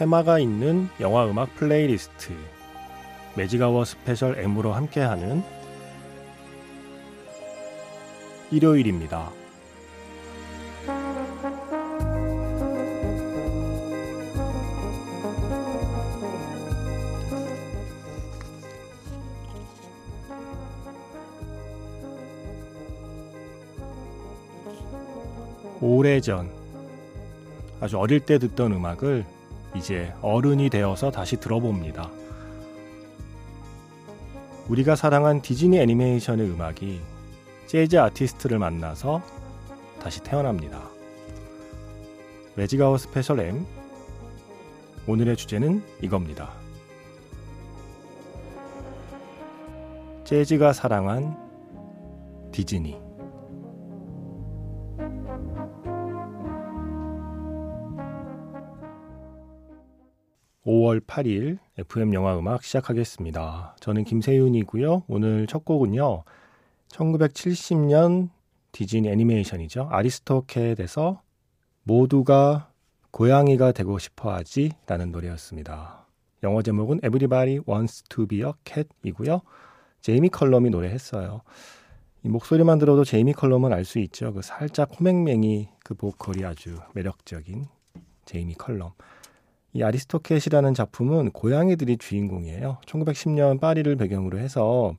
테마가 있는 영화 음악 플레이리스트 매직아워 스페셜 M으로 함께하는 일요일입니다. 오래전 아주 어릴 때 듣던 음악을 이제 어른이 되어서 다시 들어봅니다. 우리가 사랑한 디즈니 애니메이션의 음악이 재즈 아티스트를 만나서 다시 태어납니다. 매직아워 스페셜 M 오늘의 주제는 이겁니다. 재즈가 사랑한 디즈니 5월 8일 FM 영화 음악 시작하겠습니다. 저는 김세윤이고요. 오늘 첫 곡은요. 1970년 디즈니 애니메이션이죠. 아리스토캣에서 모두가 고양이가 되고 싶어 하지 라는 노래였습니다. 영어 제목은 Everybody Wants to be a Cat이고요. 제이미 컬럼이 노래했어요. 이 목소리만 들어도 제이미 컬럼은 알 수 있죠. 그 살짝 코맹맹이 그 보컬이 아주 매력적인 제이미 컬럼. 이 아리스토캣이라는 작품은 고양이들이 주인공이에요. 1910년 파리를 배경으로 해서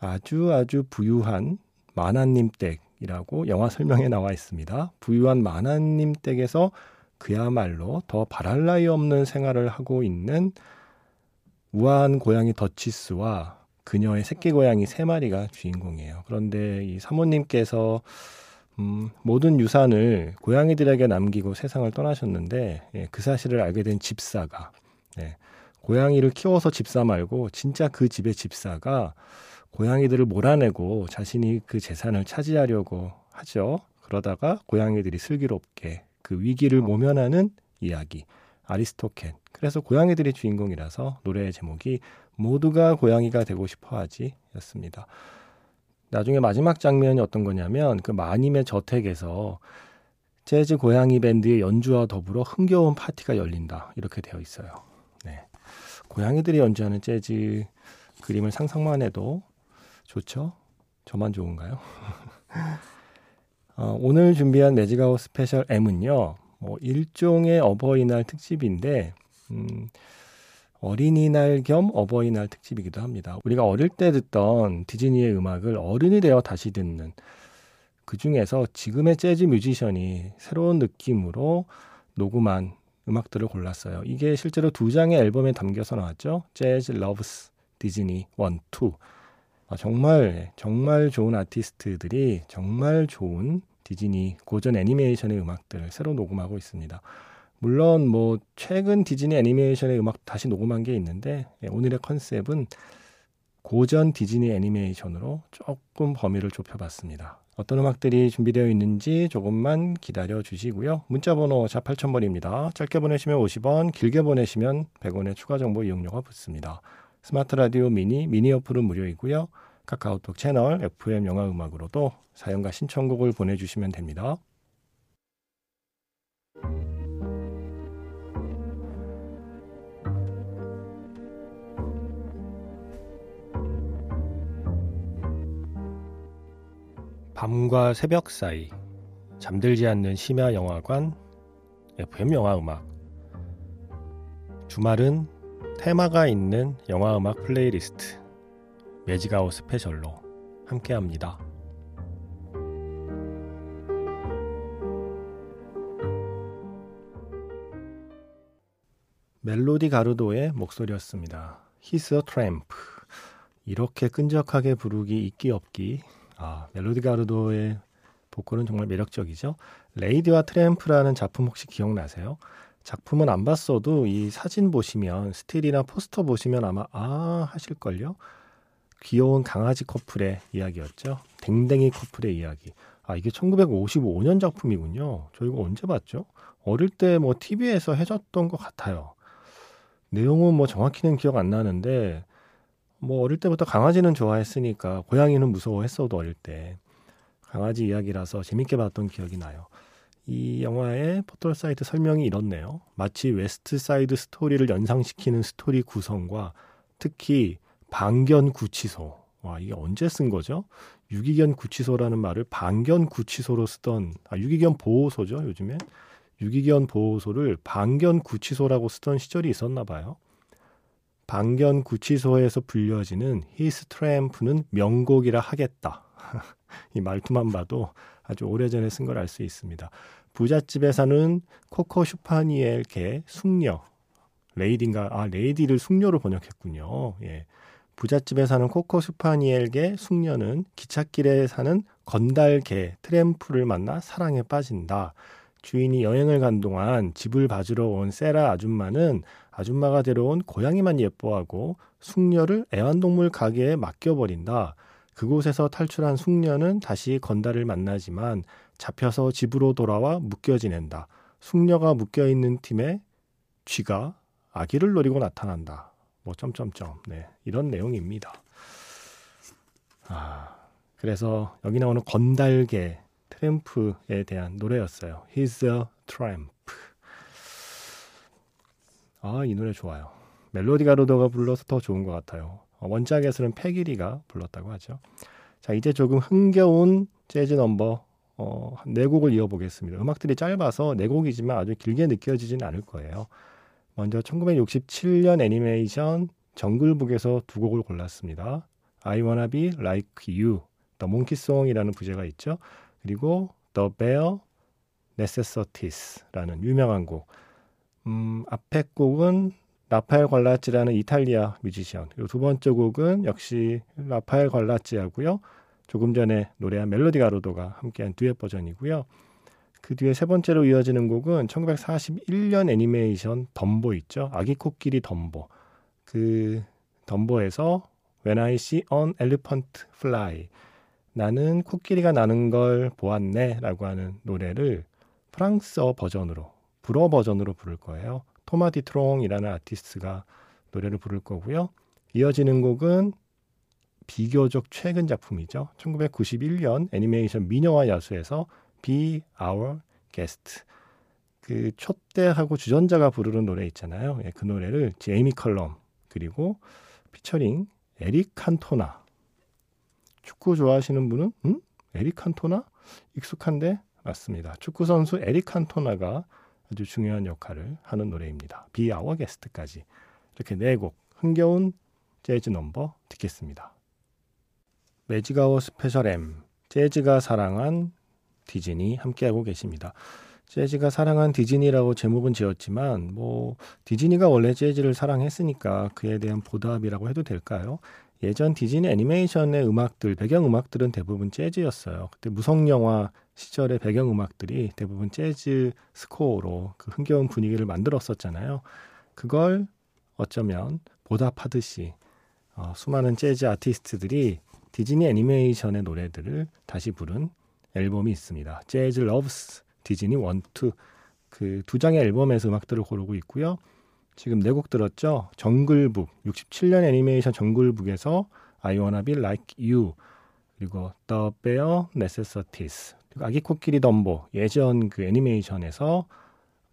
아주 아주 부유한 마나님 댁이라고 영화 설명에 나와 있습니다. 부유한 마나님 댁에서 그야말로 더 바랄 나위 없는 생활을 하고 있는 우아한 고양이 더치스와 그녀의 새끼 고양이 세 마리가 주인공이에요. 그런데 이 사모님께서 음, 모든 유산을 고양이들에게 남기고 세상을 떠나셨는데 예, 그 사실을 알게 된 집사가 예, 고양이를 키워서 집사 말고 진짜 그 집의 집사가 고양이들을 몰아내고 자신이 그 재산을 차지하려고 하죠. 그러다가 고양이들이 슬기롭게 그 위기를 모면하는 이야기 아리스토캣. 그래서 고양이들이 주인공이라서 노래의 제목이 모두가 고양이가 되고 싶어 하지였습니다. 나중에 마지막 장면이 어떤 거냐면 그 마님의 저택에서 재즈 고양이 밴드의 연주와 더불어 흥겨운 파티가 열린다 이렇게 되어 있어요. 네. 고양이들이 연주하는 재즈 그림을 상상만 해도 좋죠? 저만 좋은가요? 어, 오늘 준비한 매직아워 스페셜 M은요, 뭐 일종의 어버이날 특집인데, 음, 어린이날 겸 어버이날 특집이기도 합니다. 우리가 어릴 때 듣던 디즈니의 음악을 어른이 되어 다시 듣는 그 중에서 지금의 재즈 뮤지션이 새로운 느낌으로 녹음한 음악들을 골랐어요. 이게 실제로 두 장의 앨범에 담겨서 나왔죠. Jazz Loves Disney 1, 2. 아, 정말 정말 좋은 아티스트들이 정말 좋은 디즈니 고전 애니메이션의 음악들을 새로 녹음하고 있습니다. 물론 뭐 최근 디즈니 애니메이션의 음악 다시 녹음한 게 있는데 예, 오늘의 컨셉은 고전 디즈니 애니메이션으로 조금 범위를 좁혀봤습니다. 어떤 음악들이 준비되어 있는지 조금만 기다려 주시고요. 문자 번호 자 8000번입니다. 짧게 보내시면 50원, 길게 보내시면 100원의 추가 정보 이용료가 붙습니다. 스마트 라디오 미니, 미니 어플은 무료이고요. 카카오톡 채널 FM 영화 음악으로도 사연과 신청곡을 보내주시면 됩니다. 밤과 새벽 사이 잠들지 않는 심야 영화관 FM 영화 음악 주말은 테마가 있는 영화 음악 플레이리스트 매직아워 스페셜로 함께합니다. 멜로디 가르도의 목소리였습니다. A tramp. 이렇게 끈적하게 부르기 있기 없기 아, 멜로디 가르도의 보컬은 정말 매력적이죠. 레이디와 트램프라는 작품 혹시 기억나세요? 작품은 안 봤어도 이 사진 보시면 스틸이나 포스터 보시면 아마 아 하실걸요. 귀여운 강아지 커플의 이야기였죠. 댕댕이 커플의 이야기. 아 이게 1955년 작품이군요. 저 이거 언제 봤죠? 어릴 때 뭐 TV에서 해줬던 것 같아요. 내용은 뭐 정확히는 기억 안 나는데 뭐 어릴 때부터 강아지는 좋아했으니까 고양이는 무서워했어도 어릴 때 강아지 이야기라서 재밌게 봤던 기억이 나요. 이 영화의 포털 사이트 설명이 이렇네요. 마치 웨스트 사이드 스토리를 연상시키는 스토리 구성과 특히 방견 구치소. 와, 이게 언제 쓴 거죠? 유기견 구치소라는 말을 방견 구치소로 쓰던, 아, 유기견 보호소죠, 요즘에. 유기견 보호소를 방견 구치소라고 쓰던 시절이 있었나 봐요. 방견 구치소에서 불려지는 He's a Tramp는 명곡이라 하겠다. 이 말투만 봐도 아주 오래전에 쓴 걸 알 수 있습니다. 부잣집에 사는 코커 스패니얼 개 숙녀. 레이디인가? 아, 레이디를 숙녀로 번역했군요. 예. 부잣집에 사는 코커 스패니얼 개 숙녀는 기찻길에 사는 건달 개 트램프를 만나 사랑에 빠진다. 주인이 여행을 간 동안 집을 봐주러 온 세라 아줌마는 아줌마가 데려온 고양이만 예뻐하고 숙녀를 애완동물 가게에 맡겨버린다. 그곳에서 탈출한 숙녀는 다시 건달을 만나지만 잡혀서 집으로 돌아와 묶여 지낸다. 숙녀가 묶여 있는 팀에 쥐가 아기를 노리고 나타난다. 뭐 점점점. 네. 이런 내용입니다. 아. 그래서 여기 나오는 건달계 트램프에 대한 노래였어요. He's a tramp. 아, 이 노래 좋아요. 멜로디 가로더가 불러서 더 좋은 것 같아요. 원작에서는 패기리가 불렀다고 하죠. 자, 이제 조금 흥겨운 재즈 넘버 어, 네 곡을 이어보겠습니다. 음악들이 짧아서 네 곡이지만 아주 길게 느껴지진 않을 거예요. 먼저 1967년 애니메이션 정글북에서 두 곡을 골랐습니다. I Wanna Be Like You, The Monkey Song이라는 부제가 있죠. 그리고 The Bare Necessities라는 유명한 곡. 음, 앞에 곡은 라파엘 관라찌라는 이탈리아 뮤지션. 그리고 두 번째 곡은 역시 라파엘 관라찌하고요. 조금 전에 노래한 멜로디 가로도가 함께한 듀엣 버전이고요. 그 뒤에 세 번째로 이어지는 곡은 1941년 애니메이션 덤보 있죠. 아기 코끼리 덤보. 그 덤보에서 When I See an Elephant Fly 나는 코끼리가 나는 걸 보았네 라고 하는 노래를 프랑스어 버전으로 불어 버전으로 부를 거예요. 토마 디 트롱이라는 아티스트가 노래를 부를 거고요. 이어지는 곡은 비교적 최근 작품이죠. 1991년 애니메이션 미녀와 야수에서 Be Our Guest. 그 초대하고 주전자가 부르는 노래 있잖아요. 예, 그 노래를 제이미 컬럼 그리고 피처링 에릭 칸토나. 축구 좋아하시는 분은 음? 에릭 칸토나? 익숙한데 맞습니다. 축구 선수 에릭 칸토나가 아주 중요한 역할을 하는 노래입니다. Be Our Guest까지 이렇게 네 곡 흥겨운 재즈 넘버 듣겠습니다. 매직아워 Special M 재즈가 사랑한 디즈니 함께하고 계십니다. 재즈가 사랑한 디즈니라고 제목은 지었지만 뭐 디즈니가 원래 재즈를 사랑했으니까 그에 대한 보답이라고 해도 될까요? 예전 디즈니 애니메이션의 음악들 배경 음악들은 대부분 재즈였어요. 그때 무성 영화 시절의 배경 음악들이 대부분 재즈 스코어로 그 흥겨운 분위기를 만들었었잖아요. 그걸 어쩌면 보답하듯이 어, 수많은 재즈 아티스트들이 디즈니 애니메이션의 노래들을 다시 부른 앨범이 있습니다. Jazz Loves Disney 1, 2. 그 두 장의 앨범에서 음악들을 고르고 있고요. 지금 네 곡 들었죠. 정글북 67년 애니메이션 정글북에서 I Wanna Be Like You 그리고 The Bare Necessities 그리고 아기 코끼리 덤보 예전 그 애니메이션에서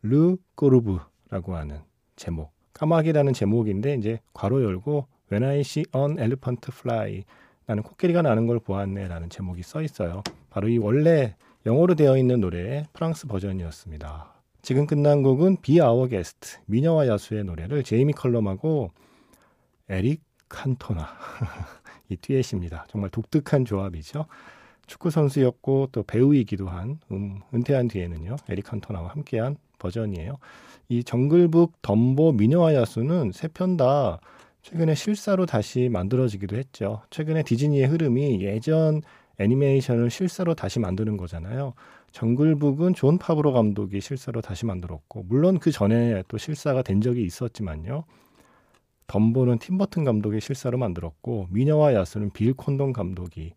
Le Corbeau라고 하는 제목 까마귀라는 제목인데 이제 괄호 열고 When I See an Elephant Fly 나는 코끼리가 나는 걸 보았네라는 제목이 써 있어요. 바로 이 원래 영어로 되어 있는 노래의 프랑스 버전이었습니다. 지금 끝난 곡은 Be Our Guest 미녀와 야수의 노래를 제이미 컬럼하고 에릭 칸토나 이 듀엣입니다. 정말 독특한 조합이죠. 축구 선수였고 또 배우이기도 한 음, 은퇴한 뒤에는요 에릭 칸토나와 함께한 버전이에요. 이 정글북 덤보 미녀와 야수는 세 편 다 최근에 실사로 다시 만들어지기도 했죠. 최근에 디즈니의 흐름이 예전 애니메이션을 실사로 다시 만드는 거잖아요. 정글북은 존 파브로 감독이 실사로 다시 만들었고 물론 그 전에 또 실사가 된 적이 있었지만요. 덤보는 팀 버튼 감독의 실사로 만들었고 미녀와 야수는 빌 콘돈 감독이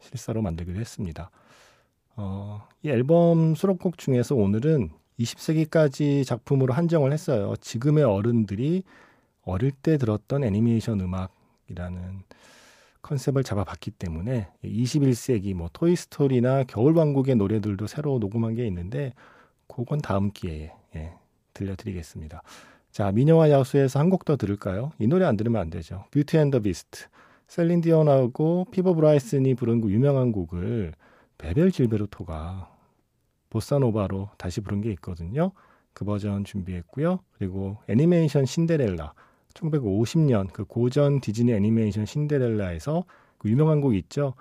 실사로 만들기도 했습니다. 어, 이 앨범 수록곡 중에서 오늘은 20세기까지 작품으로 한정을 했어요. 지금의 어른들이 어릴 때 들었던 애니메이션 음악이라는 컨셉을 잡아봤기 때문에 21세기 뭐 토이스토리나 겨울왕국의 노래들도 새로 녹음한 게 있는데 그건 다음 기회에 예, 들려드리겠습니다. 자, 미녀와 야수에서 한 곡 더 들을까요? 이 노래 안 들으면 안 되죠. Beauty and the Beast. 셀린 디온하고 피보 브라이슨이 부른 그 유명한 곡을 베벨 질베르토가 보사노바로 다시 부른 게 있거든요. 그 버전 준비했고요. 그리고 애니메이션 신데렐라. 1950년 그 고전 디즈니 애니메이션 신데렐라에서 그 유명한 곡 있죠.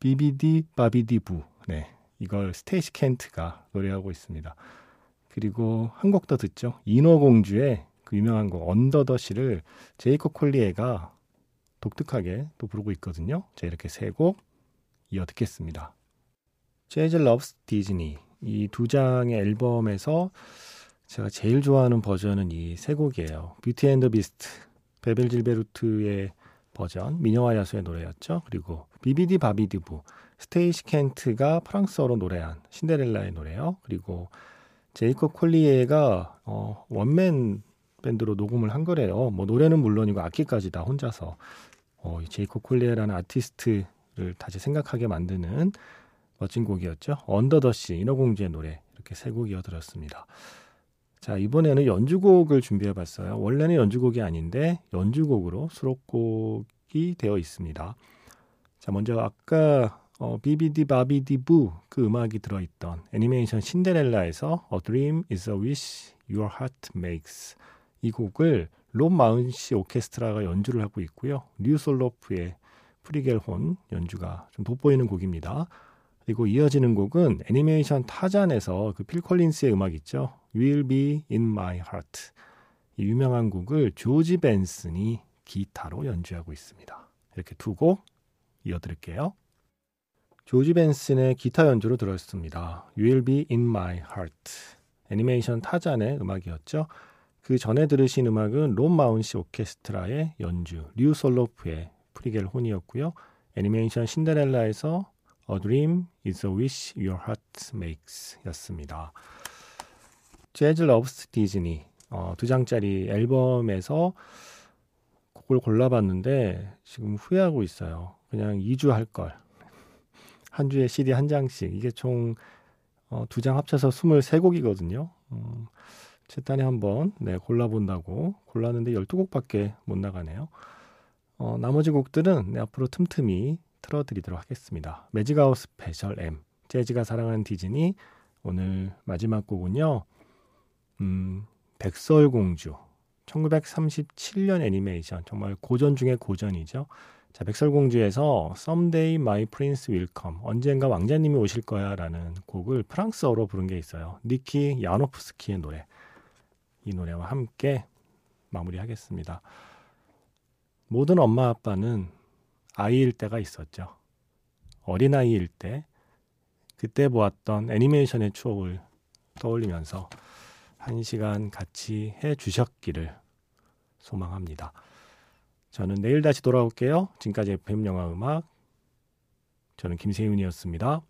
Bibbidi Bobbidi Boo. 네. 이걸 스테이시 켄트가 노래하고 있습니다. 그리고 한 곡 더 듣죠. 인어공주의 그 유명한 곡 Under the Sea를 제이콥 콜리에가 독특하게 또 부르고 있거든요. 자, 이렇게 세 곡 이어 듣겠습니다. Jazz Loves Disney 이 두 장의 앨범에서 제가 제일 좋아하는 버전은 이 세 곡이에요. Beauty and the Beast, 베벨 질베르토의 버전, 미녀와 야수의 노래였죠. 그리고 Bibbidi Bobbidi Boo, 스테이시 켄트가 프랑스어로 노래한 신데렐라의 노래요. 그리고 제이콥 콜리에가 어, 원맨 밴드로 녹음을 한 거래요. 뭐 노래는 물론이고 악기까지 다 혼자서 어, 이 제이콥 콜리에라는 아티스트를 다시 생각하게 만드는 멋진 곡이었죠. 언더더시 인어공주의 노래 이렇게 세 곡 이어들었습니다. 자 이번에는 연주곡을 준비해 봤어요. 원래는 연주곡이 아닌데 연주곡으로 수록곡이 되어 있습니다. 자 먼저 아까 어, 비비디 바비디 부그 음악이 들어있던 애니메이션 신데렐라에서 A Dream is a Wish Your Heart Makes 이 곡을 롭 마운시 오케스트라가 연주를 하고 있고요. 루 솔로프의 플루겔혼 연주가 좀 돋보이는 곡입니다. 그리고 이어지는 곡은 애니메이션 타잔에서 그 필 콜린스의 음악 있죠. You'll Be In My Heart 이 유명한 곡을 조지 벤슨이 기타로 연주하고 있습니다. 이렇게 두 곡 이어드릴게요. 조지 벤슨의 기타 연주로 들었습니다. You'll be in my heart. 애니메이션 타잔의 음악이었죠. 그 전에 들으신 음악은 롭 마운시 오케스트라의 연주, 루 솔로프의 플루겔혼이었고요. 애니메이션 신데렐라에서 A Dream is a Wish Your Heart Makes 였습니다. Jazz Loves Disney 어, 두 장짜리 앨범에서 곡을 골라봤는데 지금 후회하고 있어요. 그냥 2주 할 걸. 한 주에 CD 한 장씩 이게 총 어, 두장 합쳐서 23곡이거든요. 음, 재단에 한번 네, 골라본다고 골랐는데 12곡밖에 못 나가네요. 어, 나머지 곡들은 네, 앞으로 틈틈이 틀어드리도록 하겠습니다. Magic Hour special M 재즈가 사랑하는 디즈니 오늘 마지막 곡은요. 음, 백설공주 1937년 애니메이션 정말 고전 중의 고전이죠. 자, 백설공주에서 Someday My Prince Will Come 언젠가 왕자님이 오실 거야라는 곡을 프랑스어로 부른 게 있어요. 니키 야노프스키의 노래. 이 노래와 함께 마무리하겠습니다. 모든 엄마 아빠는 아이일 때가 있었죠. 어린아이일 때 그때 보았던 애니메이션의 추억을 떠올리면서 한 시간 같이 해 주셨기를 소망합니다. 저는 내일 다시 돌아올게요. 지금까지 FM 영화 음악 저는 김세윤이었습니다.